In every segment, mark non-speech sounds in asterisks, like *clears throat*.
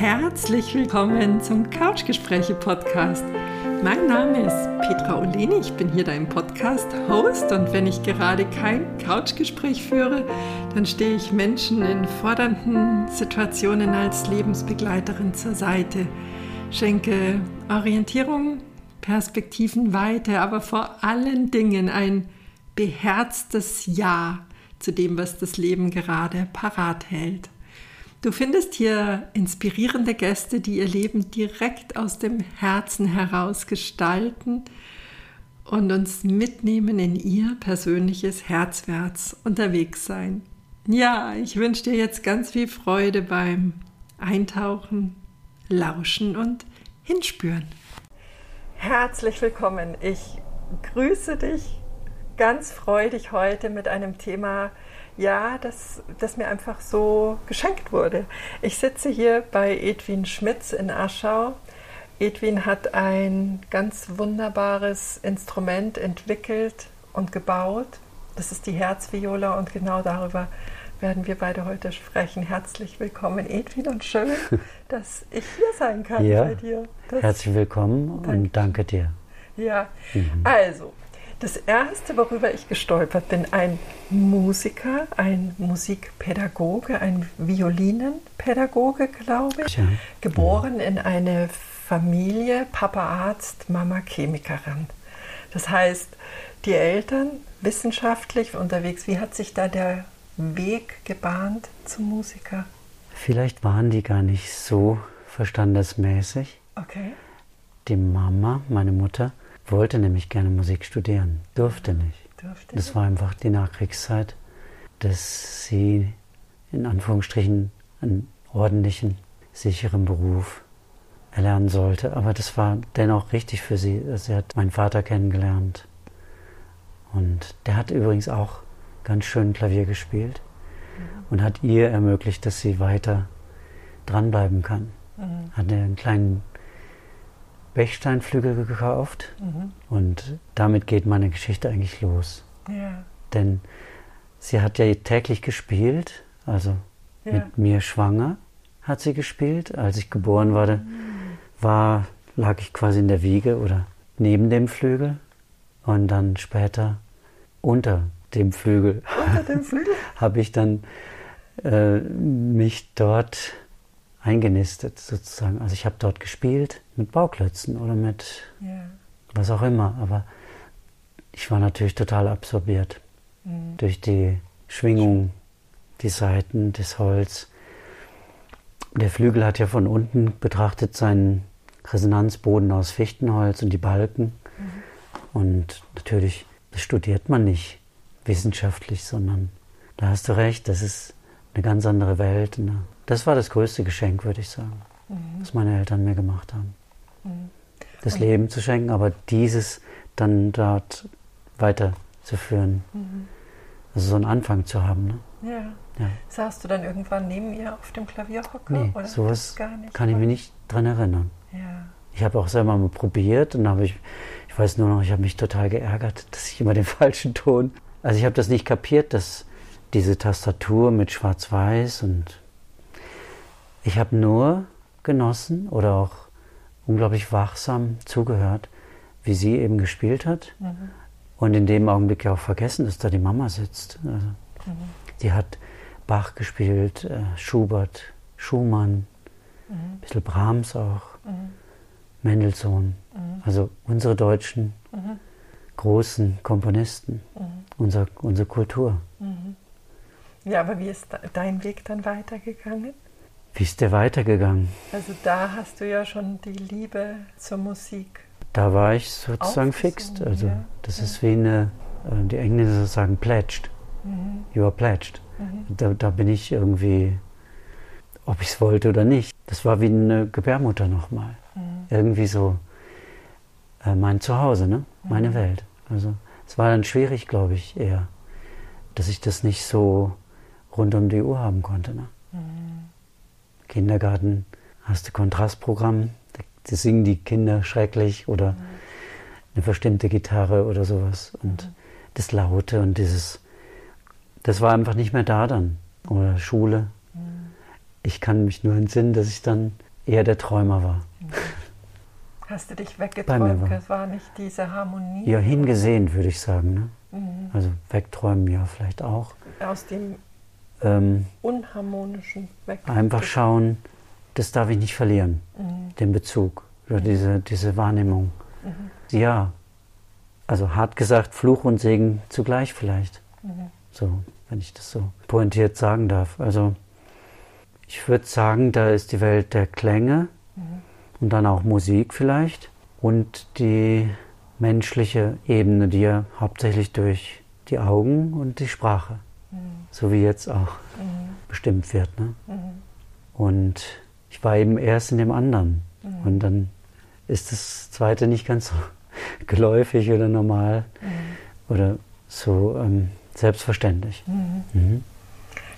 Herzlich willkommen zum Couchgespräche-Podcast. Mein Name ist Petra Oleni, ich bin hier dein Podcast-Host und wenn ich gerade kein Couchgespräch führe, dann stehe ich Menschen in fordernden Situationen als Lebensbegleiterin zur Seite, schenke Orientierung, Perspektivenweite, aber vor allen Dingen ein beherztes Ja zu dem, was das Leben gerade parat hält. Du findest hier inspirierende Gäste, die ihr Leben direkt aus dem Herzen heraus gestalten und uns mitnehmen in ihr persönliches Herzwärts unterwegs sein. Ja, ich wünsche dir jetzt ganz viel Freude beim Eintauchen, Lauschen und Hinspüren. Herzlich willkommen. Ich grüße dich ganz freudig heute mit einem Thema, ja, das, das mir einfach so geschenkt wurde. Ich sitze hier bei Edwin Schmitz in Aschau. Edwin hat ein ganz wunderbares Instrument entwickelt und gebaut. Das ist die Herzviola und genau darüber werden wir beide heute sprechen. Herzlich willkommen, Edwin, und schön, *laughs* dass ich hier sein kann ja, bei dir. Das herzlich willkommen danke. und danke dir. Ja, mhm. also das erste, worüber ich gestolpert bin, ein Musiker, ein Musikpädagoge, ein Violinenpädagoge, glaube ich, ja. geboren in eine Familie, Papa Arzt, Mama Chemikerin. Das heißt, die Eltern wissenschaftlich unterwegs. Wie hat sich da der Weg gebahnt zum Musiker? Vielleicht waren die gar nicht so verstandesmäßig. Okay. Die Mama, meine Mutter, wollte nämlich gerne Musik studieren, durfte nicht. Durfte das war einfach die Nachkriegszeit, dass sie in Anführungsstrichen einen ordentlichen, sicheren Beruf erlernen sollte. Aber das war dennoch richtig für sie. Sie hat meinen Vater kennengelernt. Und der hat übrigens auch ganz schön Klavier gespielt mhm. und hat ihr ermöglicht, dass sie weiter dranbleiben kann. Mhm. Hat einen kleinen Bechsteinflügel gekauft mhm. und damit geht meine Geschichte eigentlich los. Ja. Denn sie hat ja täglich gespielt, also ja. mit mir schwanger hat sie gespielt. Als ich geboren wurde, mhm. war, lag ich quasi in der Wiege oder neben dem Flügel und dann später unter dem Flügel. Unter dem Flügel? *laughs* habe ich dann äh, mich dort eingenistet sozusagen. Also ich habe dort gespielt mit Bauklötzen oder mit yeah. was auch immer, aber ich war natürlich total absorbiert mhm. durch die Schwingung, die Saiten, das Holz. Der Flügel hat ja von unten betrachtet seinen Resonanzboden aus Fichtenholz und die Balken. Mhm. Und natürlich, das studiert man nicht wissenschaftlich, sondern da hast du recht, das ist eine ganz andere Welt. Eine das war das größte Geschenk, würde ich sagen, mhm. was meine Eltern mir gemacht haben. Mhm. Das Und Leben zu schenken, aber dieses dann dort weiterzuführen. Mhm. Also so einen Anfang zu haben. Ne? Ja. ja. Saßt du dann irgendwann neben ihr auf dem Klavierhocker? Nee, oder sowas kann ich mich nicht dran erinnern. Ja. Ich habe auch selber mal probiert und habe ich, ich weiß nur noch, ich habe mich total geärgert, dass ich immer den *laughs* falschen Ton. Also ich habe das nicht kapiert, dass diese Tastatur mit Schwarz-Weiß und ich habe nur genossen oder auch unglaublich wachsam zugehört, wie sie eben gespielt hat. Mhm. Und in dem Augenblick ja auch vergessen, dass da die Mama sitzt. Also, mhm. Die hat Bach gespielt, äh, Schubert, Schumann, mhm. ein bisschen Brahms auch, mhm. Mendelssohn. Mhm. Also unsere deutschen mhm. großen Komponisten, unser, unsere Kultur. Ja, aber wie ist dein Weg dann weitergegangen? Wie ist der weitergegangen? Also da hast du ja schon die Liebe zur Musik. Da war ich sozusagen fixt. Also ja. das ja. ist wie eine, äh, die Engländer sagen pledged. Mhm. You are pledged. Mhm. Da, da, bin ich irgendwie, ob ich es wollte oder nicht. Das war wie eine Gebärmutter nochmal. Mhm. Irgendwie so äh, mein Zuhause, ne? meine mhm. Welt. Also es war dann schwierig, glaube ich, eher, dass ich das nicht so rund um die Uhr haben konnte. Ne? Mhm. Kindergarten hast du Kontrastprogramm, da singen die Kinder schrecklich oder eine verstimmte Gitarre oder sowas. Und das Laute und dieses, das war einfach nicht mehr da dann. Oder Schule. ich kann mich nur entsinnen, dass ich dann eher der Träumer war. Hast du dich weggeträumt? Es war nicht diese Harmonie? Ja, hingesehen, würde ich sagen. Ne? Mhm. Also wegträumen ja vielleicht auch. Aus dem ähm, unharmonischen weg. Einfach schauen, das darf ich nicht verlieren, mhm. den Bezug oder diese, diese Wahrnehmung. Mhm. Ja, also hart gesagt, Fluch und Segen zugleich vielleicht. Mhm. So, wenn ich das so pointiert sagen darf. Also ich würde sagen, da ist die Welt der Klänge mhm. und dann auch Musik vielleicht und die menschliche Ebene, die ja hauptsächlich durch die Augen und die Sprache, mhm. so wie jetzt auch, mhm. bestimmt wird. Ne? Mhm. Und ich war eben erst in dem anderen. Mhm. Und dann ist das zweite nicht ganz so *laughs* geläufig oder normal mhm. oder so ähm, selbstverständlich. Mhm.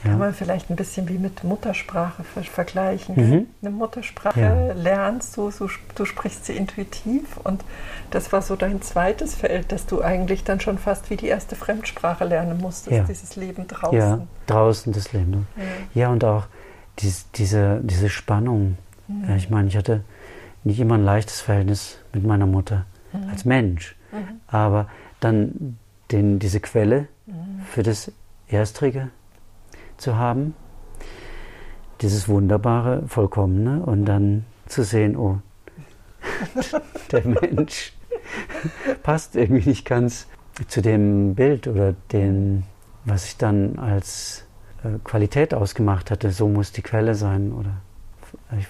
Kann man vielleicht ein bisschen wie mit Muttersprache vergleichen. Mhm. Eine Muttersprache ja. lernst du, so, du sprichst sie intuitiv und das war so dein zweites Feld, dass du eigentlich dann schon fast wie die erste Fremdsprache lernen musstest, ja. dieses Leben draußen. Ja, draußen das Leben. Ne? Ja. ja, und auch dies, diese, diese Spannung. Mhm. Ich meine, ich hatte nicht immer ein leichtes Verhältnis mit meiner Mutter mhm. als Mensch, mhm. aber dann den, diese Quelle mhm. für das Erstrige zu haben, dieses wunderbare, vollkommene und dann zu sehen, oh, *laughs* der Mensch *laughs* passt irgendwie nicht ganz zu dem Bild oder dem, was ich dann als äh, Qualität ausgemacht hatte, so muss die Quelle sein oder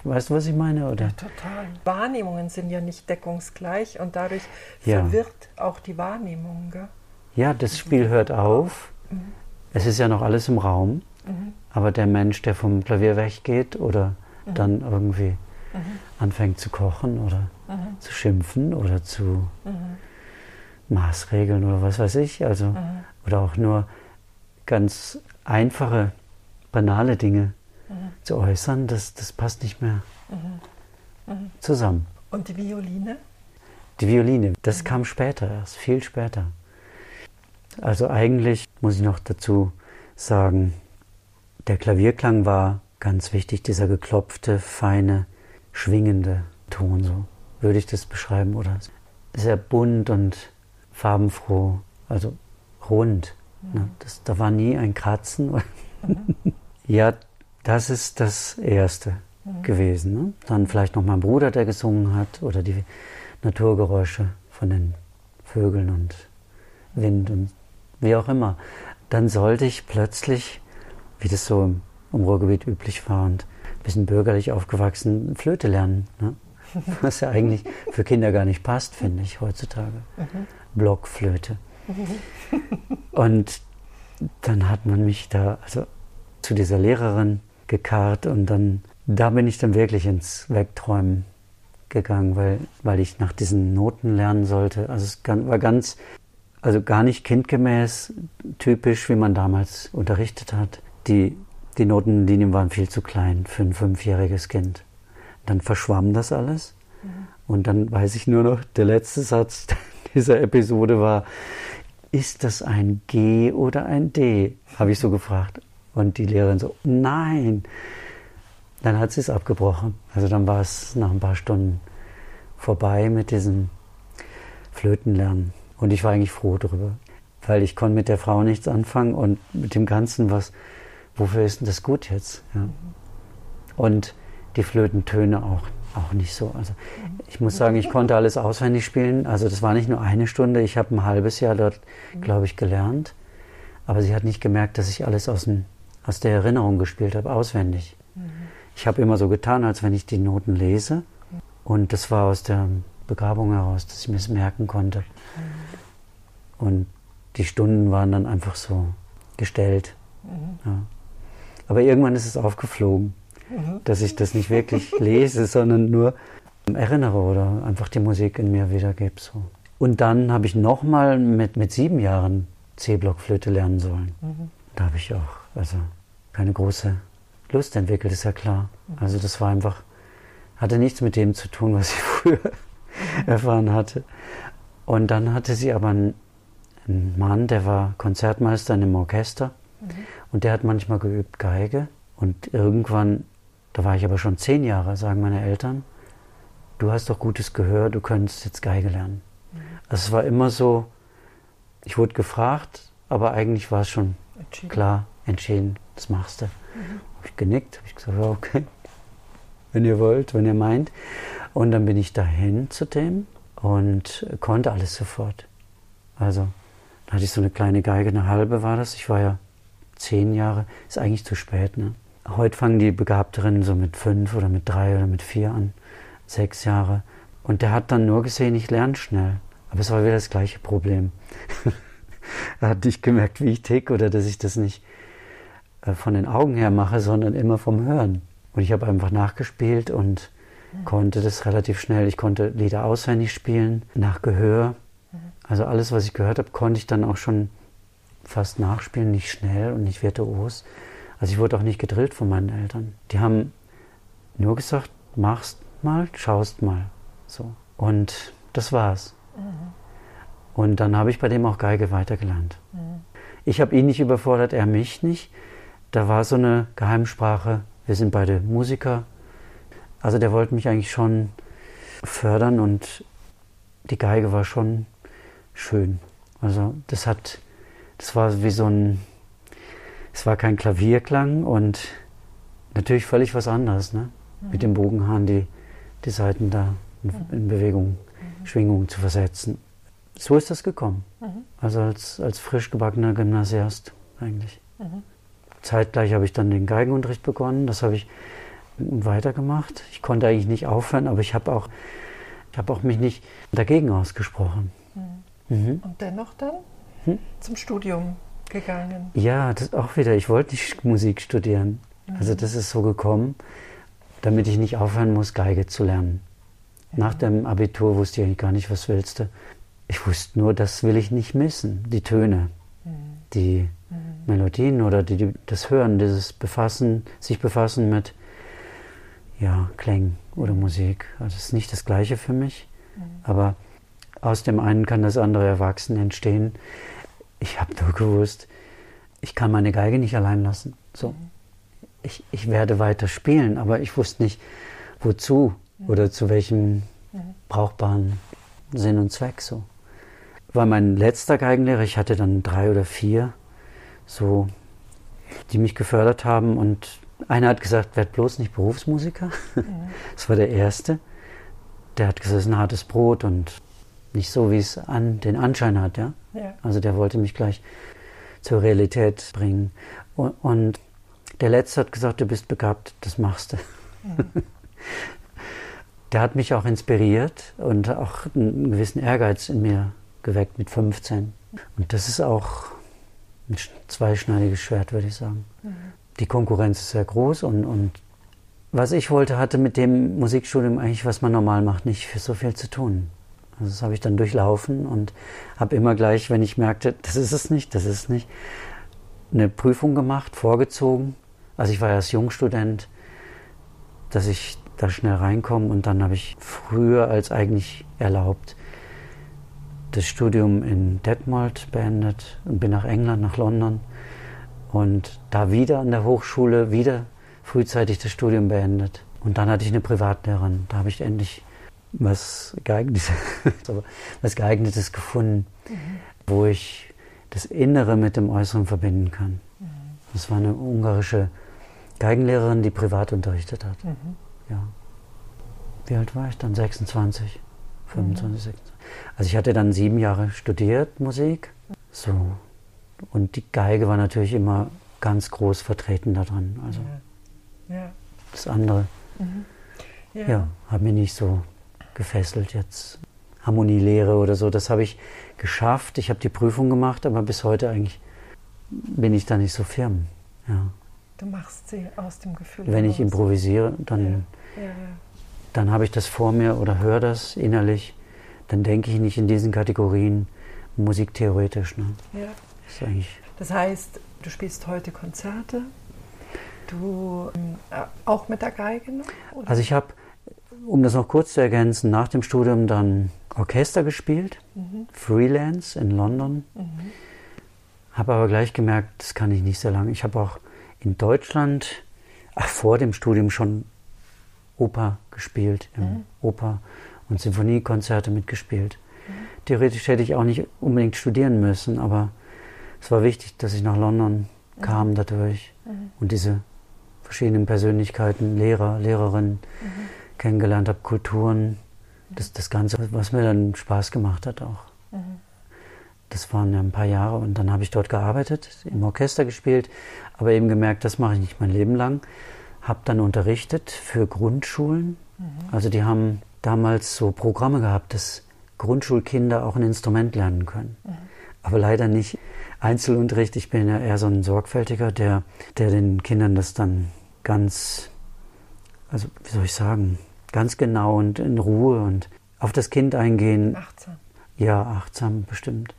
Weißt du, was ich meine? Oder? Ja, total. Wahrnehmungen sind ja nicht deckungsgleich und dadurch ja. verwirrt auch die Wahrnehmung. Gell? Ja, das Spiel hört auf. Mhm. Es ist ja noch alles im Raum. Mhm. Aber der Mensch, der vom Klavier weggeht oder mhm. dann irgendwie mhm. anfängt zu kochen oder mhm. zu schimpfen oder zu mhm. Maßregeln oder was weiß ich, also mhm. oder auch nur ganz einfache, banale Dinge zu äußern, das, das passt nicht mehr zusammen. Und die Violine? Die Violine, das kam später erst, viel später. Also eigentlich muss ich noch dazu sagen, der Klavierklang war ganz wichtig, dieser geklopfte, feine, schwingende Ton, so würde ich das beschreiben, oder? Sehr bunt und farbenfroh, also rund. Mhm. Ne? Das, da war nie ein Kratzen. Mhm. *laughs* ja, das ist das Erste mhm. gewesen. Ne? Dann vielleicht noch mein Bruder, der gesungen hat, oder die Naturgeräusche von den Vögeln und Wind und wie auch immer. Dann sollte ich plötzlich wie das so im, im Ruhrgebiet üblich war und ein bisschen bürgerlich aufgewachsen, Flöte lernen. Ne? Was ja eigentlich für Kinder gar nicht passt, finde ich, heutzutage. Mhm. Blockflöte. Und dann hat man mich da also zu dieser Lehrerin gekarrt und dann da bin ich dann wirklich ins Wegträumen gegangen, weil, weil ich nach diesen Noten lernen sollte. Also es war ganz, also gar nicht kindgemäß, typisch, wie man damals unterrichtet hat die, die Notenlinien waren viel zu klein für ein fünfjähriges Kind. Dann verschwamm das alles. Mhm. Und dann weiß ich nur noch, der letzte Satz *laughs* dieser Episode war, ist das ein G oder ein D? Habe ich so gefragt. Und die Lehrerin so, nein. Dann hat sie es abgebrochen. Also dann war es nach ein paar Stunden vorbei mit diesem Flötenlernen. Und ich war eigentlich froh darüber, weil ich konnte mit der Frau nichts anfangen und mit dem Ganzen, was wofür ist denn das gut jetzt? Ja. Und die Flötentöne auch, auch nicht so. Also ich muss sagen, ich konnte alles auswendig spielen. Also das war nicht nur eine Stunde, ich habe ein halbes Jahr dort, glaube ich, gelernt. Aber sie hat nicht gemerkt, dass ich alles aus, dem, aus der Erinnerung gespielt habe, auswendig. Ich habe immer so getan, als wenn ich die Noten lese. Und das war aus der Begabung heraus, dass ich mir es merken konnte. Und die Stunden waren dann einfach so gestellt. Ja. Aber irgendwann ist es aufgeflogen, mhm. dass ich das nicht wirklich *laughs* lese, sondern nur erinnere oder einfach die Musik in mir wiedergebe. So. Und dann habe ich nochmal mit, mit sieben Jahren C-Blockflöte lernen sollen. Mhm. Da habe ich auch also keine große Lust entwickelt, ist ja klar. Mhm. Also das war einfach, hatte nichts mit dem zu tun, was ich *laughs* früher erfahren hatte. Und dann hatte sie aber einen, einen Mann, der war Konzertmeister in einem Orchester. Mhm. Und der hat manchmal geübt Geige und irgendwann Da war ich aber schon zehn Jahre, sagen meine Eltern. Du hast doch gutes Gehör, du könntest jetzt Geige lernen. Mhm. Also es war immer so, ich wurde gefragt, aber eigentlich war es schon entschieden. klar, entschieden, das machst du. Mhm. Habe ich genickt, habe ich gesagt, ja, okay, wenn ihr wollt, wenn ihr meint. Und dann bin ich dahin zu dem und konnte alles sofort. Also, da hatte ich so eine kleine Geige, eine halbe war das. Ich war ja zehn Jahre, ist eigentlich zu spät. Ne? Heute fangen die Begabterinnen so mit fünf oder mit drei oder mit vier an, sechs Jahre. Und der hat dann nur gesehen, ich lerne schnell. Aber es war wieder das gleiche Problem. *laughs* er hat nicht gemerkt, wie ich tick oder dass ich das nicht äh, von den Augen her mache, sondern immer vom Hören. Und ich habe einfach nachgespielt und mhm. konnte das relativ schnell. Ich konnte Lieder auswendig spielen, nach Gehör. Mhm. Also alles, was ich gehört habe, konnte ich dann auch schon fast nachspielen, nicht schnell und nicht virtuos. Also ich wurde auch nicht gedrillt von meinen Eltern. Die haben nur gesagt, machst mal, schaust mal. So. Und das war's. Mhm. Und dann habe ich bei dem auch Geige weitergelernt. Mhm. Ich habe ihn nicht überfordert, er mich nicht. Da war so eine Geheimsprache, wir sind beide Musiker. Also der wollte mich eigentlich schon fördern und die Geige war schon schön. Also das hat das war wie so ein, es war kein Klavierklang und natürlich völlig was anderes, ne? Mhm. Mit dem Bogenhahn die, die Saiten da in, mhm. in Bewegung, mhm. Schwingung zu versetzen. So ist das gekommen. Mhm. Also als, als frisch gebackener Gymnasiast eigentlich. Mhm. Zeitgleich habe ich dann den Geigenunterricht begonnen. Das habe ich weitergemacht. Ich konnte eigentlich nicht aufhören, aber ich habe auch, ich habe auch mich nicht dagegen ausgesprochen. Mhm. Und dennoch dann? Hm? zum Studium gegangen? Ja, das auch wieder. Ich wollte nicht Musik studieren. Mhm. Also das ist so gekommen, damit ich nicht aufhören muss, Geige zu lernen. Ja. Nach dem Abitur wusste ich eigentlich gar nicht, was willst du. Ich wusste nur, das will ich nicht missen. Die Töne, mhm. die mhm. Melodien oder die, das Hören, dieses Befassen, sich befassen mit ja, Klängen oder Musik. Also es ist nicht das Gleiche für mich, mhm. aber aus dem einen kann das andere Erwachsen entstehen. Ich habe nur gewusst, ich kann meine Geige nicht allein lassen. So. Ich, ich werde weiter spielen, aber ich wusste nicht, wozu oder zu welchem brauchbaren Sinn und Zweck so. War mein letzter Geigenlehrer, ich hatte dann drei oder vier, so, die mich gefördert haben und einer hat gesagt, werd bloß nicht Berufsmusiker. *laughs* Das war der erste. Der hat gesagt, es ist ein hartes Brot und nicht so, wie es an, den Anschein hat. Ja? Ja? Also der wollte mich gleich zur Realität bringen. Und, und, der Letzte hat gesagt, du bist begabt, das machst du. Mhm. *laughs* der hat mich auch inspiriert und auch einen gewissen Ehrgeiz in mir geweckt mit 15. Und das ist auch ein zweischneidiges Schwert, würde ich sagen. Mhm. Die Konkurrenz ist sehr groß und, und was ich wollte, hatte mit dem Musikstudium eigentlich, was man normal macht, nicht so viel zu tun. Also das habe ich dann durchlaufen und habe immer gleich, wenn ich merkte, das ist es nicht, das ist es nicht, eine Prüfung gemacht, vorgezogen. Also ich war erst Jungstudent, dass ich da schnell reinkomme und dann habe ich früher als eigentlich erlaubt das Studium in Detmold beendet und bin nach England, nach London und da wieder an der Hochschule wieder frühzeitig das Studium beendet. Und dann hatte ich eine Privatlehrerin, da habe ich endlich was Geeignetes, *laughs* was Geeignetes gefunden, mhm. wo ich das Innere mit dem Äußeren verbinden kann. Mhm. Das war eine ungarische Geigenlehrerin, die privat unterrichtet hat. Mhm. Ja. Wie alt war ich dann? 26, 25, 26. Also ich hatte dann sieben Jahre studiert Musik. So. Und die Geige war natürlich immer ganz groß vertreten da drin. Also ja. Ja. das andere. Mhm. Ja. ja, hat mir nicht so gefesselt jetzt. Harmonielehre oder so, das habe ich geschafft. Ich habe die Prüfung gemacht, aber bis heute eigentlich bin ich da nicht so firm. Ja. Du machst sie aus dem Gefühl. Wenn ich improvisiere, dann, ja. Ja, dann habe ich das vor mir oder höre das innerlich. Dann denke ich nicht in diesen Kategorien musiktheoretisch. Ne? Ja. Das, das heißt, du spielst heute Konzerte, du äh, auch mit der Geige noch? Also ich habe um das noch kurz zu ergänzen, nach dem Studium dann Orchester gespielt, mhm. Freelance in London. Mhm. Habe aber gleich gemerkt, das kann ich nicht sehr lange. Ich habe auch in Deutschland ach, vor dem Studium schon Oper gespielt, im mhm. Oper- und Sinfoniekonzerte mitgespielt. Mhm. Theoretisch hätte ich auch nicht unbedingt studieren müssen, aber es war wichtig, dass ich nach London mhm. kam dadurch mhm. und diese verschiedenen Persönlichkeiten, Lehrer, Lehrerinnen mhm. Kennengelernt habe, Kulturen, das, das Ganze, was mir dann Spaß gemacht hat auch. Mhm. Das waren ja ein paar Jahre und dann habe ich dort gearbeitet, im Orchester gespielt, aber eben gemerkt, das mache ich nicht mein Leben lang. Habe dann unterrichtet für Grundschulen. Mhm. Also die haben damals so Programme gehabt, dass Grundschulkinder auch ein Instrument lernen können. Mhm. Aber leider nicht Einzelunterricht. Ich bin ja eher so ein Sorgfältiger, der, der den Kindern das dann ganz, also wie soll ich sagen, ganz genau und in Ruhe und auf das Kind eingehen. Achtsam. Ja, achtsam bestimmt.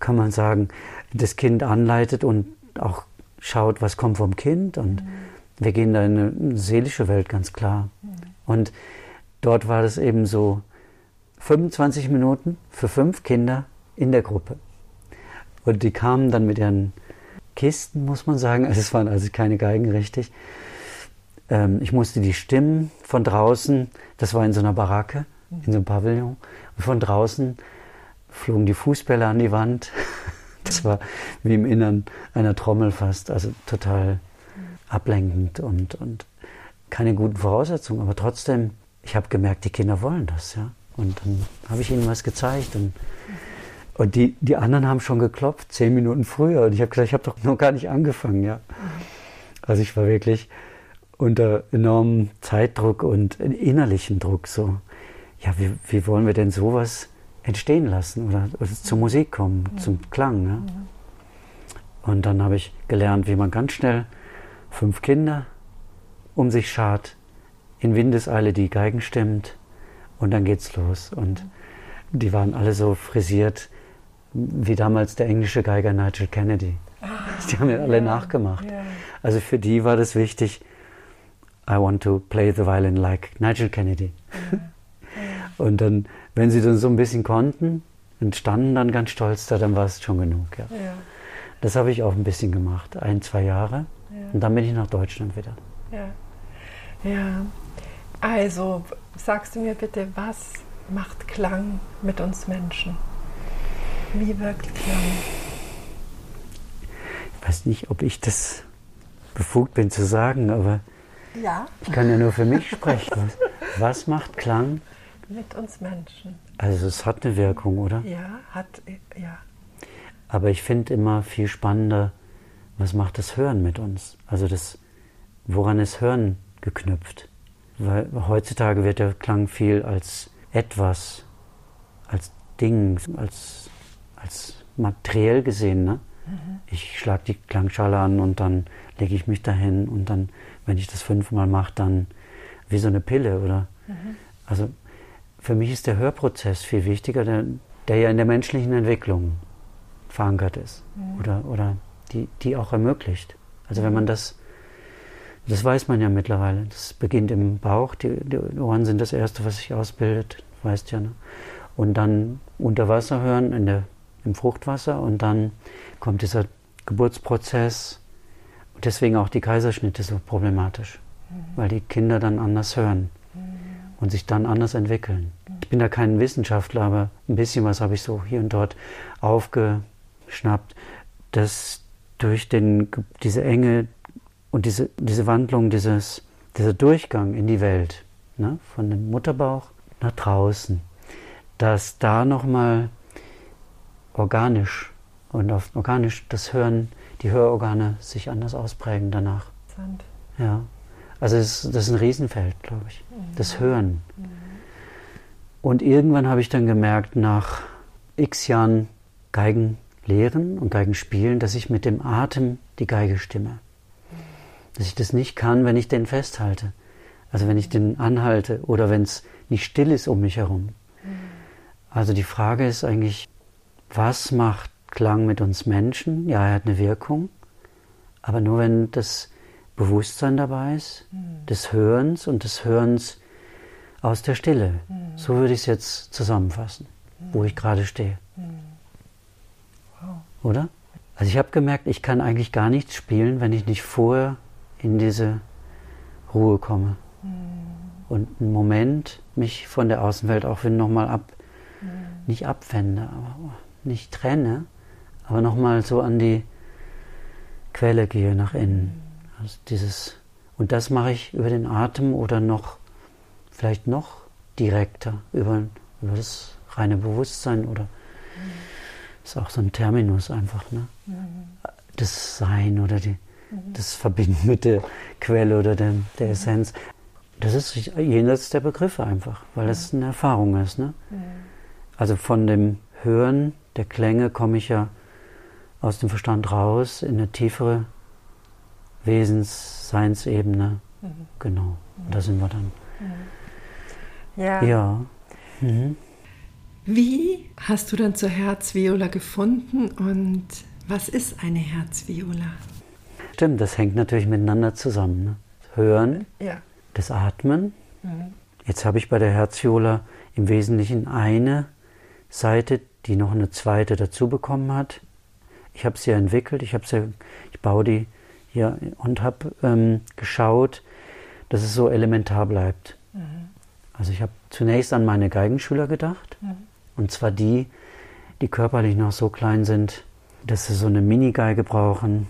Kann man sagen, das Kind anleitet und auch schaut, was kommt vom Kind und mhm. wir gehen da in eine seelische Welt ganz klar. Mhm. Und dort war das eben so 25 Minuten für fünf Kinder in der Gruppe. Und die kamen dann mit ihren Kisten, muss man sagen. Also es waren also keine Geigen richtig. Ähm, ich musste die Stimmen von draußen, das war in so einer Baracke, in so einem Pavillon, und von draußen flogen die Fußbälle an die Wand. *laughs* Das war wie im Innern einer Trommel fast, also total ablenkend und, und keine guten Voraussetzungen. Aber trotzdem, ich habe gemerkt, die Kinder wollen das, ja. Und dann habe ich ihnen was gezeigt und und die, die anderen haben schon geklopft, zehn Minuten früher. Und ich habe gesagt, ich habe doch noch gar nicht angefangen, ja. Also ich war wirklich unter enormem Zeitdruck und innerlichen Druck so. Ja, wie, wie wollen wir denn sowas entstehen lassen oder, oder zur Musik kommen, ja. zum Klang? Ne? Und dann habe ich gelernt, wie man ganz schnell fünf Kinder um sich schart, in Windeseile die Geigen stimmt und dann geht's los. Und die waren alle so frisiert, wie damals der englische Geiger Nigel Kennedy. Ah, die haben ja alle nachgemacht. Ja. Also für die war das wichtig, I want to play the violin like Nigel Kennedy. Ja. *laughs* Und dann, wenn sie dann so ein bisschen konnten und standen dann ganz stolz da, dann war es schon genug. Ja. Das habe ich auch ein bisschen gemacht, ein, zwei Jahre. Und dann bin ich nach Deutschland wieder. Ja. ja. Also, sagst du mir bitte, was macht Klang mit uns Menschen? Wie wirkt Klang? Ich weiß nicht, ob ich das befugt bin zu sagen, aber ja. ich kann ja nur für mich sprechen. *laughs* Was, macht Klang? Mit uns Menschen. Also es hat eine Wirkung, oder? Ja, hat, ja. Aber ich finde immer viel spannender, was macht das Hören mit uns? Also das, woran ist Hören geknüpft? Weil heutzutage wird der Klang viel als etwas, als Ding, als als materiell gesehen. Ne? Mhm. Ich schlage die Klangschale an und dann lege ich mich dahin und dann, wenn ich das fünfmal mache, dann wie so eine Pille, oder? Mhm. Also für mich ist der Hörprozess viel wichtiger, der, der ja in der menschlichen Entwicklung verankert ist mhm. oder, oder die, die auch ermöglicht. Also wenn man das, das weiß man ja mittlerweile, das beginnt im Bauch, die, die Ohren sind das Erste, was sich ausbildet, weißt ja. Ne? Und dann unter Wasser hören, in der im Fruchtwasser und dann kommt dieser Geburtsprozess deswegen auch die Kaiserschnitte so problematisch, mhm. weil die Kinder dann anders hören mhm. und sich dann anders entwickeln. Ich bin da kein Wissenschaftler, aber ein bisschen was habe ich so hier und dort aufgeschnappt, dass durch den, diese Enge und diese, diese Wandlung, dieses, dieser Durchgang in die Welt, ne, von dem Mutterbauch nach draußen, dass da nochmal organisch und auf organisch das Hören, die Hörorgane sich anders ausprägen danach. Interessant. Ja. Also das, das ist ein Riesenfeld, glaube ich. Mhm. Das Hören. Mhm. Und irgendwann habe ich dann gemerkt, nach x Jahren Geigen lehren und Geigen spielen, dass ich mit dem Atem die Geige stimme. Dass ich das nicht kann, wenn ich den festhalte. Also wenn ich den anhalte oder wenn es nicht still ist um mich herum. Mhm. Also die Frage ist eigentlich, was macht Klang mit uns Menschen? Ja, er hat eine Wirkung, aber nur wenn das Bewusstsein dabei ist, mhm. des Hörens und des Hörens aus der Stille. Mhm. So würde ich es jetzt zusammenfassen, mhm. wo ich gerade stehe. Hm. Wow. Oder? Also ich habe gemerkt, ich kann eigentlich gar nichts spielen, wenn ich nicht vorher in diese Ruhe komme. Und einen Moment mich von der Außenwelt auch nochmal ab, nicht abwende, aber nicht trenne, aber nochmal so an die Quelle gehe, nach innen. Also dieses, und das mache ich über den Atem oder noch, vielleicht noch direkter, über, über das reine Bewusstsein oder ist auch so ein Terminus einfach, ne? Das Sein oder die, das Verbinden mit der Quelle oder der, der Essenz. Das ist jenseits der Begriffe einfach, weil das eine Erfahrung ist. Ne? Also von dem Hören der Klänge komme ich ja aus dem Verstand raus in eine tiefere Wesens-, Seinsebene. Mhm. Genau, da sind wir dann. Ja. ja. Mhm. Wie hast du dann zur Herzviola gefunden und was ist eine Herzviola? Stimmt, das hängt natürlich miteinander zusammen. Ne? Hören, ja. das Atmen. Mhm. Jetzt habe ich bei der Herzviola im Wesentlichen eine Seite, die noch eine zweite dazu bekommen hat. Ich habe sie ja entwickelt, ich, sie, ich baue die hier und habe ähm, geschaut, dass es so elementar bleibt. Mhm. Also ich habe zunächst an meine Geigenschüler gedacht, mhm. und zwar die, die körperlich noch so klein sind, dass sie so eine Mini-Geige brauchen,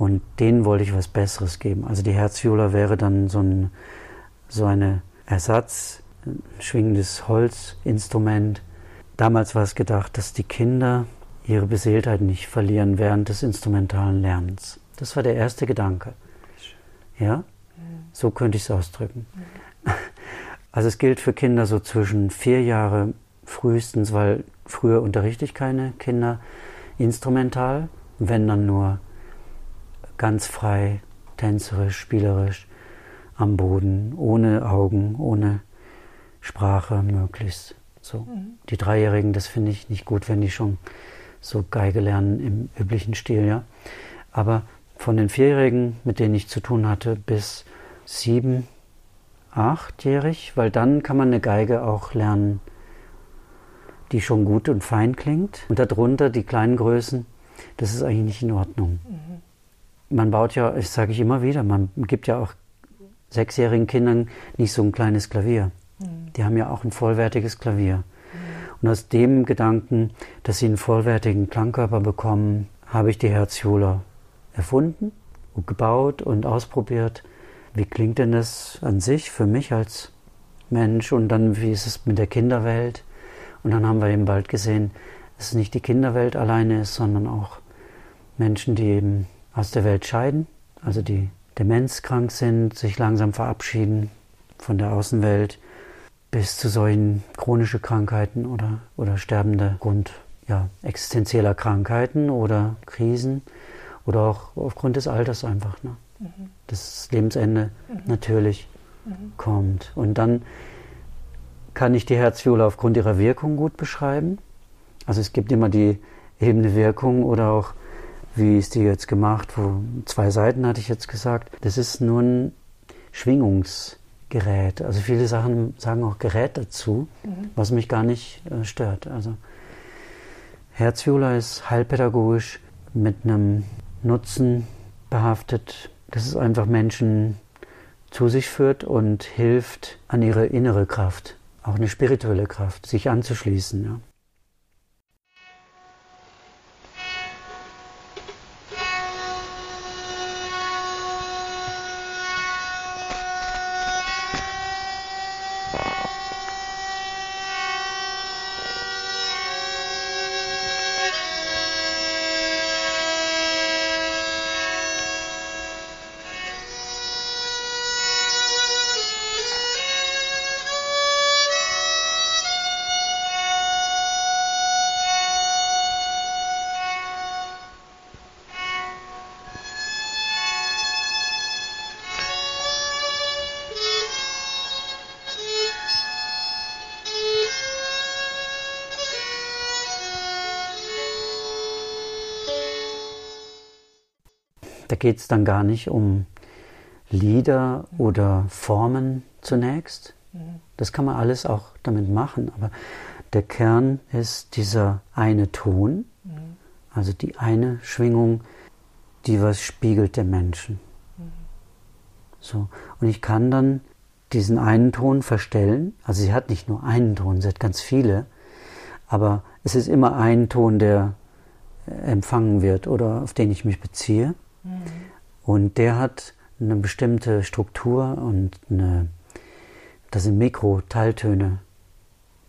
und denen wollte ich was Besseres geben. Also die Herzviola wäre dann so ein so eine Ersatz, ein schwingendes Holzinstrument. Damals war es gedacht, dass die Kinder ihre Beseeltheit nicht verlieren während des instrumentalen Lernens. Das war der erste Gedanke. Ja? So könnte ich es ausdrücken. *laughs* Also es gilt für Kinder so zwischen vier Jahre frühestens, weil früher unterrichte ich keine Kinder instrumental, wenn dann nur ganz frei, tänzerisch, spielerisch, am Boden, ohne Augen, ohne Sprache möglichst. So. Mhm. Die Dreijährigen, das finde ich nicht gut, wenn die schon so Geige lernen im üblichen Stil, ja. Aber von den Vierjährigen, mit denen ich zu tun hatte, bis sieben, achtjährig, weil dann kann man eine Geige auch lernen, die schon gut und fein klingt. Und darunter die kleinen Größen, das ist eigentlich nicht in Ordnung. Mhm man baut ja, das sage ich immer wieder, man gibt ja auch sechsjährigen Kindern nicht so ein kleines Klavier. Mhm. Die haben ja auch ein vollwertiges Klavier. Und aus dem Gedanken, dass sie einen vollwertigen Klangkörper bekommen, habe ich die Herziola erfunden und gebaut und ausprobiert. Wie klingt denn das an sich für mich als Mensch und dann wie ist es mit der Kinderwelt? Und dann haben wir eben bald gesehen, dass es nicht die Kinderwelt alleine ist, sondern auch Menschen, die eben aus der Welt scheiden, also die demenzkrank sind, sich langsam verabschieden von der Außenwelt, bis zu solchen chronischen Krankheiten oder, oder sterbende Grund ja, existenzieller Krankheiten oder Krisen oder auch aufgrund des Alters einfach. Ne? Mhm. Das Lebensende mhm. natürlich mhm. kommt. Und dann kann ich die Herzviola aufgrund ihrer Wirkung gut beschreiben. Also es gibt immer die ebene Wirkung oder auch wie ist die jetzt gemacht? Wo, zwei Seiten hatte ich jetzt gesagt. Das ist nur ein Schwingungsgerät. Also viele Sachen sagen auch Gerät dazu, mhm. was mich gar nicht äh, stört. Also Herzviola ist heilpädagogisch mit einem Nutzen behaftet, dass es einfach Menschen zu sich führt und hilft an ihre innere Kraft, auch eine spirituelle Kraft, sich anzuschließen. Ja. Da geht es dann gar nicht um Lieder oder Formen zunächst. Das kann man alles auch damit machen, aber der Kern ist dieser eine Ton, also die eine Schwingung, die was spiegelt der Menschen. So. Und ich kann dann diesen einen Ton verstellen. Also sie hat nicht nur einen Ton, sie hat ganz viele. Aber es ist immer ein Ton, der empfangen wird oder auf den ich mich beziehe. Und der hat eine bestimmte Struktur und eine, das sind Mikro-Teiltöne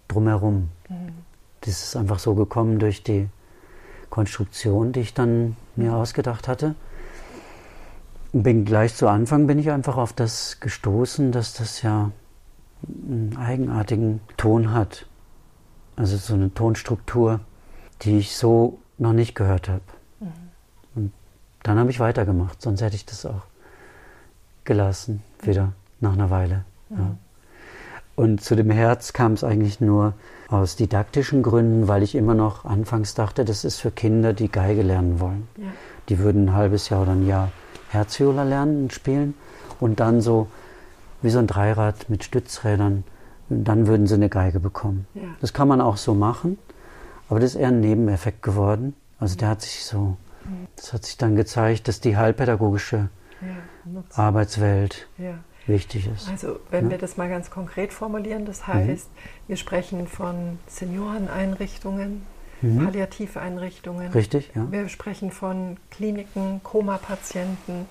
drumherum. Mhm. Das ist einfach so gekommen durch die Konstruktion, die ich dann mir ausgedacht hatte. Bin gleich zu Anfang bin ich einfach auf das gestoßen, dass das ja einen eigenartigen Ton hat. Also so eine Tonstruktur, die ich so noch nicht gehört habe. Dann habe ich weitergemacht, sonst hätte ich das auch gelassen, wieder nach einer Weile. Mhm. Ja. Und zu dem Herz kam es eigentlich nur aus didaktischen Gründen, weil ich immer noch anfangs dachte, das ist für Kinder, die Geige lernen wollen. Ja. Die würden ein halbes Jahr oder ein Jahr Herzviola lernen und spielen und dann so wie so ein Dreirad mit Stützrädern, dann würden sie eine Geige bekommen. Ja. Das kann man auch so machen, aber das ist eher ein Nebeneffekt geworden. Also der hat sich so, das hat sich dann gezeigt, dass die heilpädagogische Arbeitswelt wichtig ist. Also wenn wir das mal ganz konkret formulieren, das heißt, mhm. wir sprechen von Senioreneinrichtungen, mhm. Palliativeinrichtungen. Richtig, ja. Wir sprechen von Kliniken, Koma-Patienten.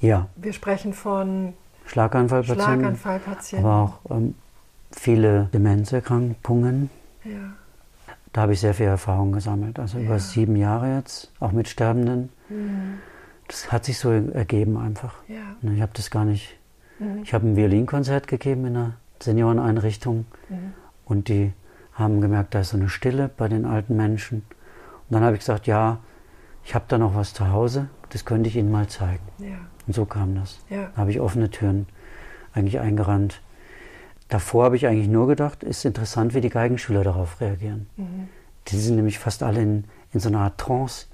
Ja. Wir sprechen von Schlaganfallpatienten. Schlaganfallpatienten. Aber auch ähm, viele Demenzerkrankungen. Ja. Da habe ich sehr viel Erfahrung gesammelt. Also ja. über sieben Jahre jetzt, auch mit Sterbenden. Mhm. Das hat sich so ergeben einfach. Ja. Ich habe das gar nicht. Mhm. Ich habe ein Violinkonzert gegeben in einer Senioreneinrichtung mhm. und die haben gemerkt, da ist so eine Stille bei den alten Menschen. Und dann habe ich gesagt, ja, ich habe da noch was zu Hause, das könnte ich Ihnen mal zeigen. Ja. Und so kam das. Ja. Da habe ich offene Türen eigentlich eingerannt. Davor habe ich eigentlich nur gedacht, ist interessant, wie die Geigenschüler darauf reagieren. Mhm. Die sind nämlich fast alle in, in so eine Art Trance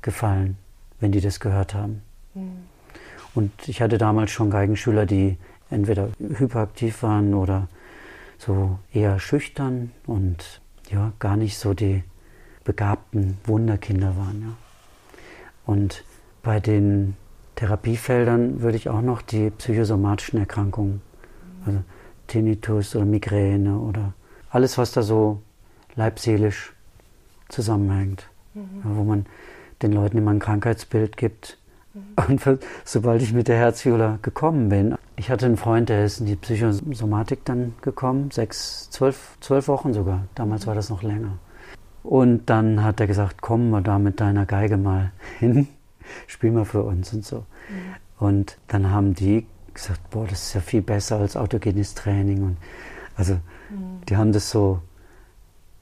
gefallen, wenn die das gehört haben. Mhm. Und ich hatte damals schon Geigenschüler, die entweder hyperaktiv waren oder so eher schüchtern und ja, gar nicht so die begabten Wunderkinder waren. Ja. Und bei den Therapiefeldern würde ich auch noch die psychosomatischen Erkrankungen, also Tinnitus oder Migräne oder alles, was da so leibseelisch zusammenhängt, mhm. wo man den Leuten immer ein Krankheitsbild gibt. Mhm. Und sobald ich mit der Herzviola gekommen bin, ich hatte einen Freund, der ist in die Psychosomatik dann gekommen, sechs, zwölf, zwölf Wochen sogar. Damals mhm. war das noch länger. Und dann hat er gesagt, komm mal da mit deiner Geige mal *laughs* hin, spiel mal für uns und so. Mhm. Und dann haben die gesagt, boah, das ist ja viel besser als autogenes Training. Und also mhm. die haben das so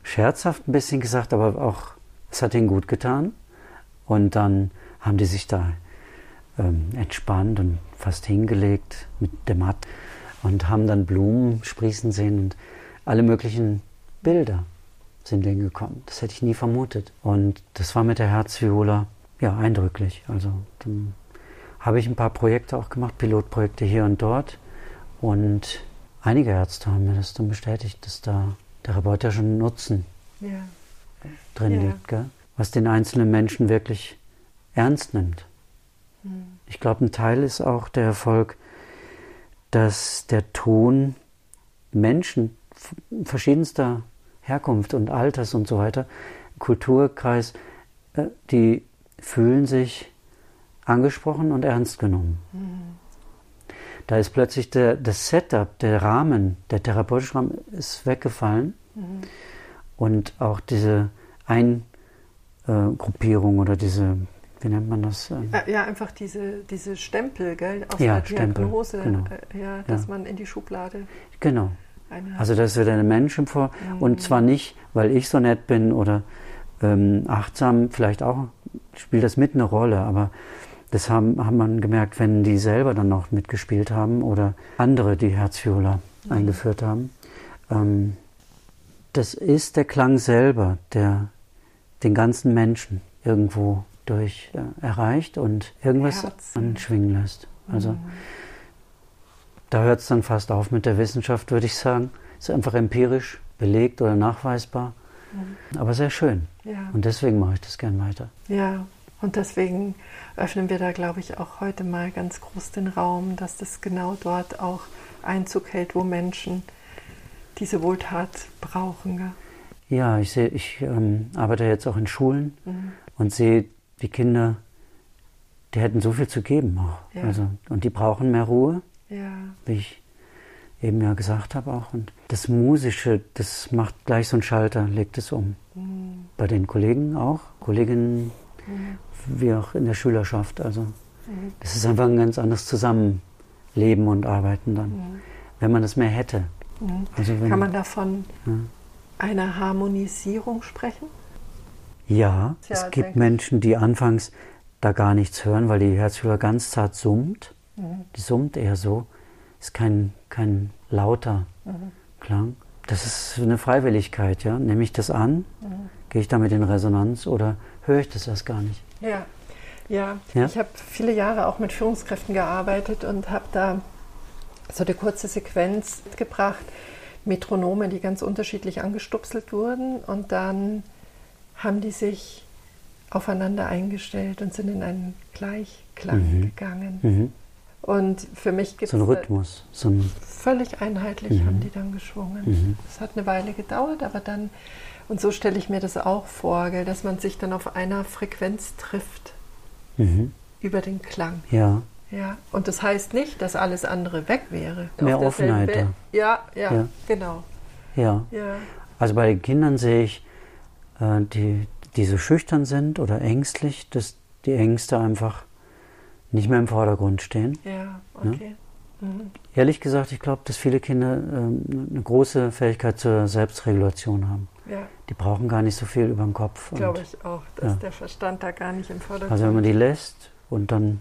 scherzhaft ein bisschen gesagt, aber auch, es hat ihnen gut getan. Und dann haben die sich da ähm, entspannt und fast hingelegt mit dem Matt und haben dann Blumen sprießen sehen und alle möglichen Bilder sind denen gekommen. Das hätte ich nie vermutet. Und das war mit der Herzviola ja eindrücklich. Also dann habe ich ein paar Projekte auch gemacht, Pilotprojekte hier und dort. Und einige Ärzte haben mir das dann bestätigt, dass da Therapeut ja schon Nutzen ja. drin ja. liegt, gell? was den einzelnen Menschen wirklich ernst nimmt. Mhm. Ich glaube, ein Teil ist auch der Erfolg, dass der Ton Menschen verschiedenster Herkunft und Alters und so weiter, Kulturkreis, äh, die fühlen sich angesprochen und ernst genommen. Mhm. Da ist plötzlich der, das Setup, der Rahmen, der therapeutische Rahmen ist weggefallen mhm. und auch diese Eingruppierung oder diese, wie nennt man das? Ja, einfach diese, diese Stempel, gell, aus ja, der Stempel, Diagnose, genau. Äh, ja, dass ja. man in die Schublade. Genau. Also das wird ein Mensch vor mhm. und zwar nicht, weil ich so nett bin oder ähm, achtsam, vielleicht auch spielt das mit eine Rolle, aber das haben, haben man gemerkt, wenn die selber dann noch mitgespielt haben oder andere, die Herzviola mhm. eingeführt haben. Ähm, das ist der Klang selber, der den ganzen Menschen irgendwo durch äh, erreicht und irgendwas Herzen. anschwingen lässt. Also mhm. da hört es dann fast auf mit der Wissenschaft, würde ich sagen. Ist einfach empirisch belegt oder nachweisbar, mhm. aber sehr schön. Ja. Und deswegen mache ich das gern weiter. Ja, Und deswegen öffnen wir da, glaube ich, auch heute mal ganz groß den Raum, dass das genau dort auch Einzug hält, wo Menschen diese Wohltat brauchen. Gell? Ja, ich sehe, ich ähm, arbeite jetzt auch in Schulen mhm. und sehe die Kinder, die hätten so viel zu geben auch. Ja. Also, und die brauchen mehr Ruhe, ja. wie ich eben ja gesagt habe auch. Und das Musische, das macht gleich so einen Schalter, legt es um. Mhm. Bei den Kollegen auch, Kolleginnen, mhm. Wie auch in der Schülerschaft. Also mhm. das ist einfach ein ganz anderes Zusammenleben und Arbeiten dann, mhm. wenn man das mehr hätte. Mhm. Also wenn, Kann man davon ja. einer Harmonisierung sprechen? Ja, ja es gibt Menschen, die anfangs da gar nichts hören, weil die Herzhöhler ganz zart summt. Mhm. Die summt eher so. Ist kein, kein lauter mhm. Klang. Das ist eine Freiwilligkeit, ja. Nehme ich das an? Mhm. Gehe ich damit in Resonanz oder höre ich das erst gar nicht? Ja, ja. ja? Ich habe viele Jahre auch mit Führungskräften gearbeitet und habe da so eine kurze Sequenz gebracht. Metronome, die ganz unterschiedlich angestupselt wurden und dann haben die sich aufeinander eingestellt und sind in einen Gleichklang mhm. gegangen. Mhm. Und für mich gibt es. So ein Rhythmus. So ein völlig einheitlich mhm. haben die dann geschwungen. Mhm. Es hat eine Weile gedauert, aber dann, und so stelle ich mir das auch vor, gell, dass man sich dann auf einer Frequenz trifft. Mhm. Über den Klang. Ja. Ja, und das heißt nicht, dass alles andere weg wäre. Mehr Offenheit. Ja, ja, ja, genau. Ja. ja. Also bei den Kindern sehe ich, äh, die, die so schüchtern sind oder ängstlich, dass die Ängste einfach nicht mehr im Vordergrund stehen. Ja, ne? okay. Ne? Mhm. Ehrlich gesagt, ich glaube, dass viele Kinder äh, eine große Fähigkeit zur Selbstregulation haben. Ja. Die brauchen gar nicht so viel über den Kopf. Glaube ich auch, dass ja. der Verstand da gar nicht im Vordergrund Also wenn man die lässt und dann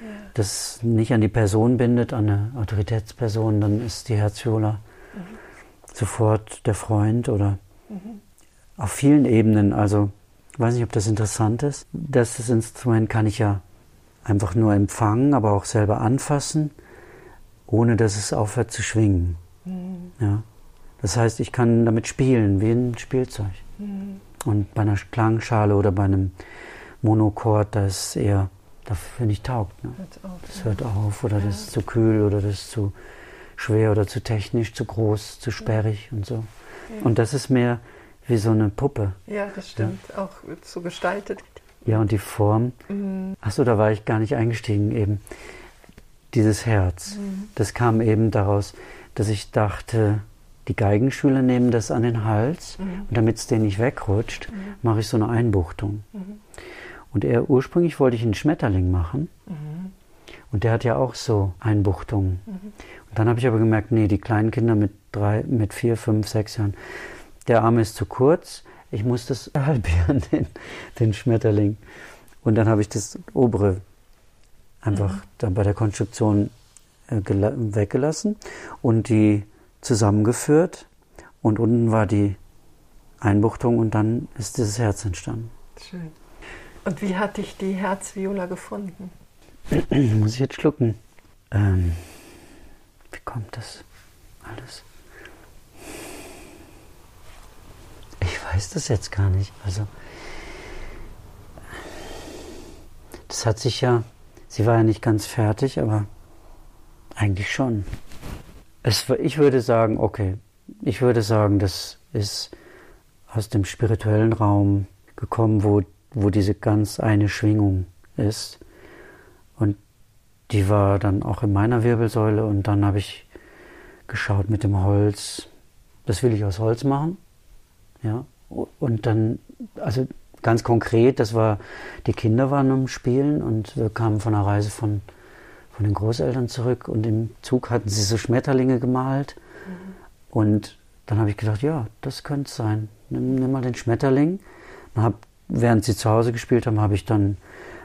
ja. das nicht an die Person bindet, an eine Autoritätsperson, dann ist die Herzviola mhm. sofort der Freund oder mhm. auf vielen Ebenen. Also ich weiß nicht, ob das interessant ist. Das Instrument kann ich ja einfach nur empfangen, aber auch selber anfassen, ohne dass es aufhört zu schwingen. Mhm. Ja. Das heißt, ich kann damit spielen, wie ein Spielzeug. Mhm. Und bei einer Klangschale oder bei einem Monochord, da ist eher dafür nicht taugt. Ne? Hört auf, das hört auf oder ja. das ist zu kühl oder das ist zu schwer oder zu technisch, zu groß, zu sperrig ja. und so. Ja. Und das ist mehr wie so eine Puppe. Ja, das stimmt. Auch so gestaltet. Ja, und die Form. Mhm. Achso, da war ich gar nicht eingestiegen eben. Dieses Herz. Mhm. Das kam eben daraus, dass ich dachte, die Geigenschüler nehmen das an den Hals mhm. und damit es denen nicht wegrutscht, mhm. mache ich so eine Einbuchtung. Mhm. Und er ursprünglich wollte ich einen Schmetterling machen. Mhm. Und der hat ja auch so Einbuchtungen. Mhm. Und dann habe ich aber gemerkt, nee, die kleinen Kinder mit drei, mit vier, fünf, sechs Jahren, der Arm ist zu kurz. Ich muss das *laughs* halbieren, den, den Schmetterling. Und dann habe ich das obere einfach mhm. dann bei der Konstruktion äh, weggelassen und die zusammengeführt. Und unten war die Einbuchtung und dann ist dieses Herz entstanden. Schön. Und wie hat dich die Herzviola gefunden? *clears throat* Muss ich jetzt schlucken. Ähm, wie kommt das alles? Ich weiß das jetzt gar nicht. Also, das hat sich ja, sie war ja nicht ganz fertig, aber eigentlich schon. Es, ich würde sagen, okay, ich würde sagen, das ist aus dem spirituellen Raum gekommen, wo wo diese ganz eine Schwingung ist. Und die war dann auch in meiner Wirbelsäule und dann habe ich geschaut mit dem Holz, das will ich aus Holz machen. Ja, und dann, also ganz konkret, das war, die Kinder waren am Spielen und wir kamen von einer Reise von, von den Großeltern zurück und im Zug hatten sie so Schmetterlinge gemalt. Mhm. Und dann habe ich gedacht, ja, das könnte es sein. Nimm, nimm, mal den Schmetterling. Und habe während sie zu Hause gespielt haben, habe ich dann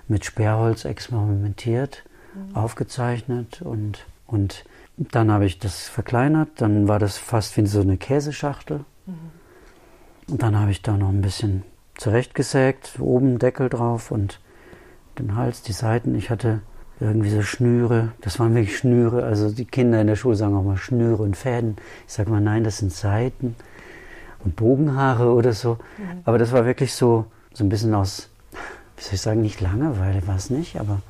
mit Sperrholz experimentiert, mhm. aufgezeichnet und, und dann habe ich das verkleinert. Dann war das fast wie so eine Käseschachtel. Mhm. Und dann habe ich da noch ein bisschen zurechtgesägt, oben Deckel drauf und den Hals, die Seiten. Ich hatte irgendwie so Schnüre, das waren wirklich Schnüre. Also die Kinder in der Schule sagen auch mal Schnüre und Fäden. Ich sage mal, nein, das sind Seiten und Bogenhaare oder so. Mhm. Aber das war wirklich so, so ein bisschen aus, wie soll ich sagen, nicht Langeweile war es nicht, aber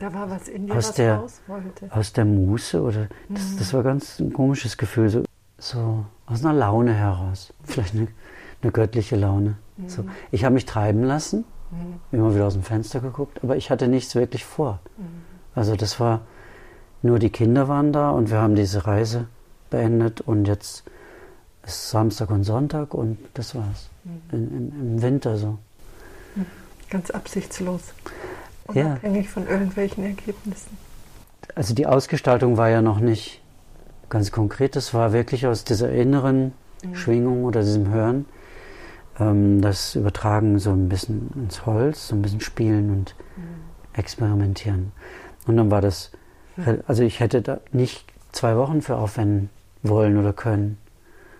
da war was in dir, aus was der, raus wollte. Aus der Muße oder das, das war ganz ein komisches Gefühl, so, so aus einer Laune heraus. Vielleicht eine, eine göttliche Laune. So. Ich habe mich treiben lassen, immer wieder aus dem Fenster geguckt, aber ich hatte nichts wirklich vor. Also das war, nur die Kinder waren da und wir haben diese Reise beendet und jetzt ist Samstag und Sonntag und das war's. In, in, Im Winter so. Ganz absichtslos. Ja. Unabhängig von irgendwelchen Ergebnissen. Also die Ausgestaltung war ja noch nicht ganz konkret. Das war wirklich aus dieser inneren Schwingung oder diesem Hören. Ähm, das Übertragen so ein bisschen ins Holz, so ein bisschen spielen und experimentieren. Und dann war das, also ich hätte da nicht zwei Wochen für aufwenden wollen oder können.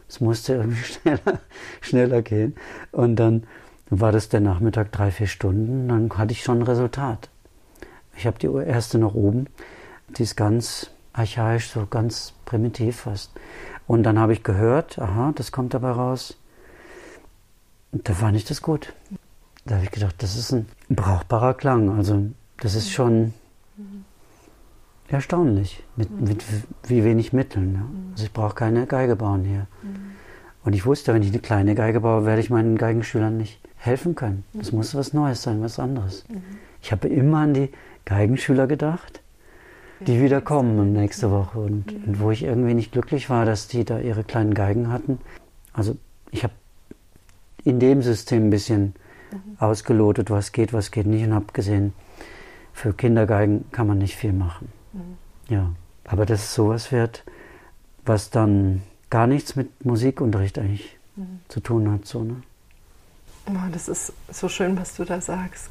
Es musste irgendwie *laughs* schneller, schneller gehen. Und dann war das der Nachmittag drei, vier Stunden, dann hatte ich schon ein Resultat. Ich habe die erste noch oben, die ist ganz archaisch, so ganz primitiv fast. Und dann habe ich gehört, aha, das kommt dabei raus. Da fand ich das gut. Da habe ich gedacht, das ist ein brauchbarer Klang. Also das ist schon erstaunlich, mit, mit wie wenig Mitteln. Ja. Also ich brauche keine Geige bauen hier. Und ich wusste, wenn ich eine kleine Geige baue, werde ich meinen Geigenschülern nicht helfen können. Das muss was Neues sein, was anderes. Ich habe immer an die Geigenschüler gedacht, die wieder kommen nächste Woche und, und, wo ich irgendwie nicht glücklich war, dass die da ihre kleinen Geigen hatten. Also ich habe in dem System ein bisschen ausgelotet, was geht, was geht nicht und habe gesehen, für Kindergeigen kann man nicht viel machen. Ja, aber dass es sowas wird, was dann gar nichts mit Musikunterricht eigentlich zu tun hat, so, ne? Oh, das ist so schön, was du da sagst.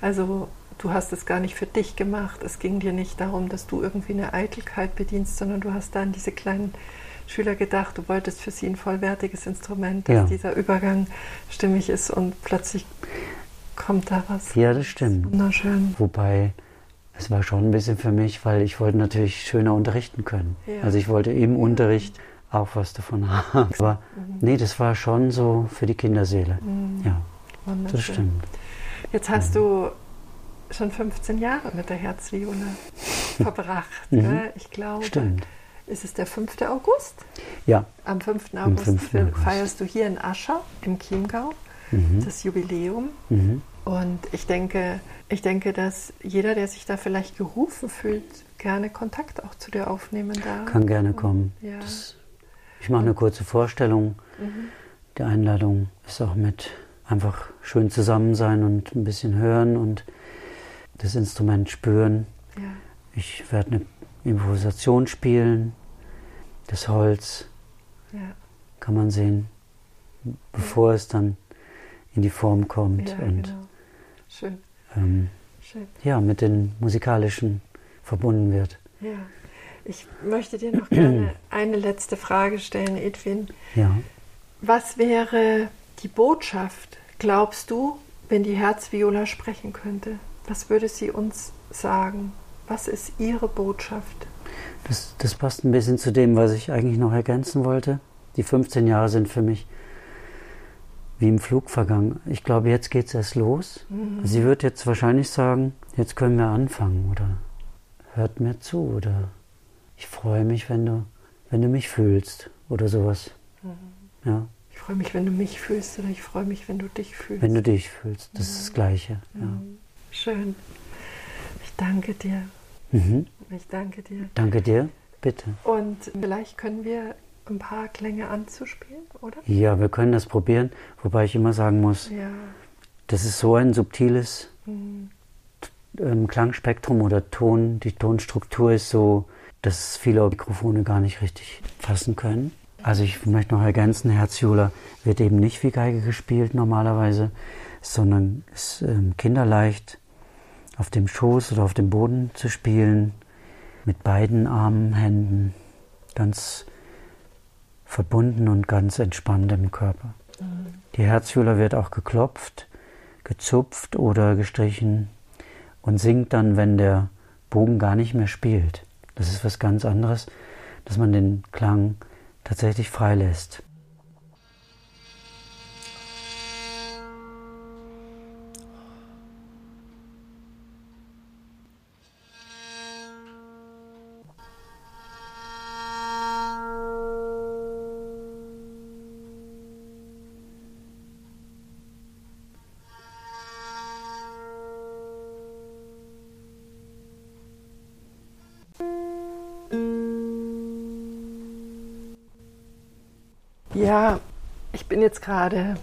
Also du hast es gar nicht für dich gemacht. Es ging dir nicht darum, dass du irgendwie eine Eitelkeit bedienst, sondern du hast da an diese kleinen Schüler gedacht. Du wolltest für sie ein vollwertiges Instrument, dass Ja. dieser Übergang stimmig ist und plötzlich kommt da was. Ja, das stimmt. Wunderschön. Wobei, es war schon ein bisschen für mich, weil ich wollte natürlich schöner unterrichten können. Ja. Also ich wollte im Unterricht auch was davon *laughs* haben. Aber nee, das war schon so für die Kinderseele. Ja, das stimmt. Jetzt hast du schon 15 Jahre mit der Herzviole *laughs* verbracht. Mhm. gell? Ich glaube, Stimmt. Ist es der 5. August? Ja, Am 5. Am August, 5. August. feierst du hier in Ascher im Chiemgau Mhm. das Jubiläum. mhm. Und ich denke, ich denke, dass jeder, der sich da vielleicht gerufen fühlt, gerne Kontakt auch zu dir aufnehmen darf. kann gerne kommen. Ja. Das, ich mache eine kurze Vorstellung. Mhm. Die Einladung ist auch mit einfach schön zusammen sein und ein bisschen hören und das Instrument spüren. Ja. Ich werde eine Improvisation spielen. Das Holz Ja. kann man sehen, bevor es dann in die Form kommt ja, und genau. Schön, ähm, schön. ja, mit den musikalischen verbunden wird. Ja. Ich möchte dir noch gerne *clears throat* eine letzte Frage stellen, Edwin. Ja. Was wäre die Botschaft, glaubst du, wenn die Herzviola sprechen könnte? Was würde sie uns sagen? Was ist ihre Botschaft? Das, das passt ein bisschen zu dem, was ich eigentlich noch ergänzen wollte. Die 15 Jahre sind für mich wie im Flug vergangen. Ich glaube, jetzt geht es erst los. Sie wird jetzt wahrscheinlich sagen, jetzt können wir anfangen oder hört mir zu oder ich freue mich, wenn du, wenn du mich fühlst oder sowas. Ja, Ich freue mich, wenn du mich fühlst oder ich freue mich, wenn du dich fühlst. wenn du dich fühlst, das ist das Gleiche. Ja. Schön. Ich danke dir. Mhm. Ich danke dir. Danke dir, bitte. Und vielleicht können wir ein paar Klänge anzuspielen, oder? Ja, wir können das probieren, wobei ich immer sagen muss, Ja. das ist so ein subtiles Mhm. ähm, Klangspektrum oder Ton, die Tonstruktur ist so, dass viele Mikrofone gar nicht richtig fassen können. Also ich möchte noch ergänzen, Herzviola wird eben nicht wie Geige gespielt normalerweise, sondern ist ähm, kinderleicht auf dem Schoß oder auf dem Boden zu spielen, mit beiden Armen, Händen, ganz verbunden und ganz entspannt im Körper. Die Herzviola wird auch geklopft, gezupft oder gestrichen und singt dann, wenn der Bogen gar nicht mehr spielt. Das ist was ganz anderes, dass man den Klang tatsächlich freilässt. Ja, ich bin jetzt gerade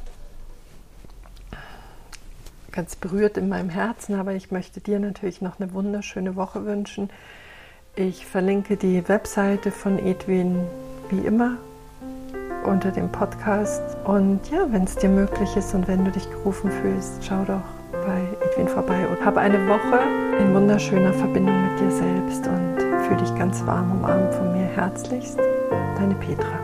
ganz berührt in meinem Herzen, aber ich möchte dir natürlich noch eine wunderschöne Woche wünschen. Ich verlinke die Webseite von Edwin wie immer unter dem Podcast. Und ja, wenn es dir möglich ist und wenn du dich gerufen fühlst, schau doch bei Edwin vorbei und habe eine Woche in wunderschöner Verbindung mit dir selbst und fühle dich ganz warm umarmt von mir herzlichst. Deine Petra.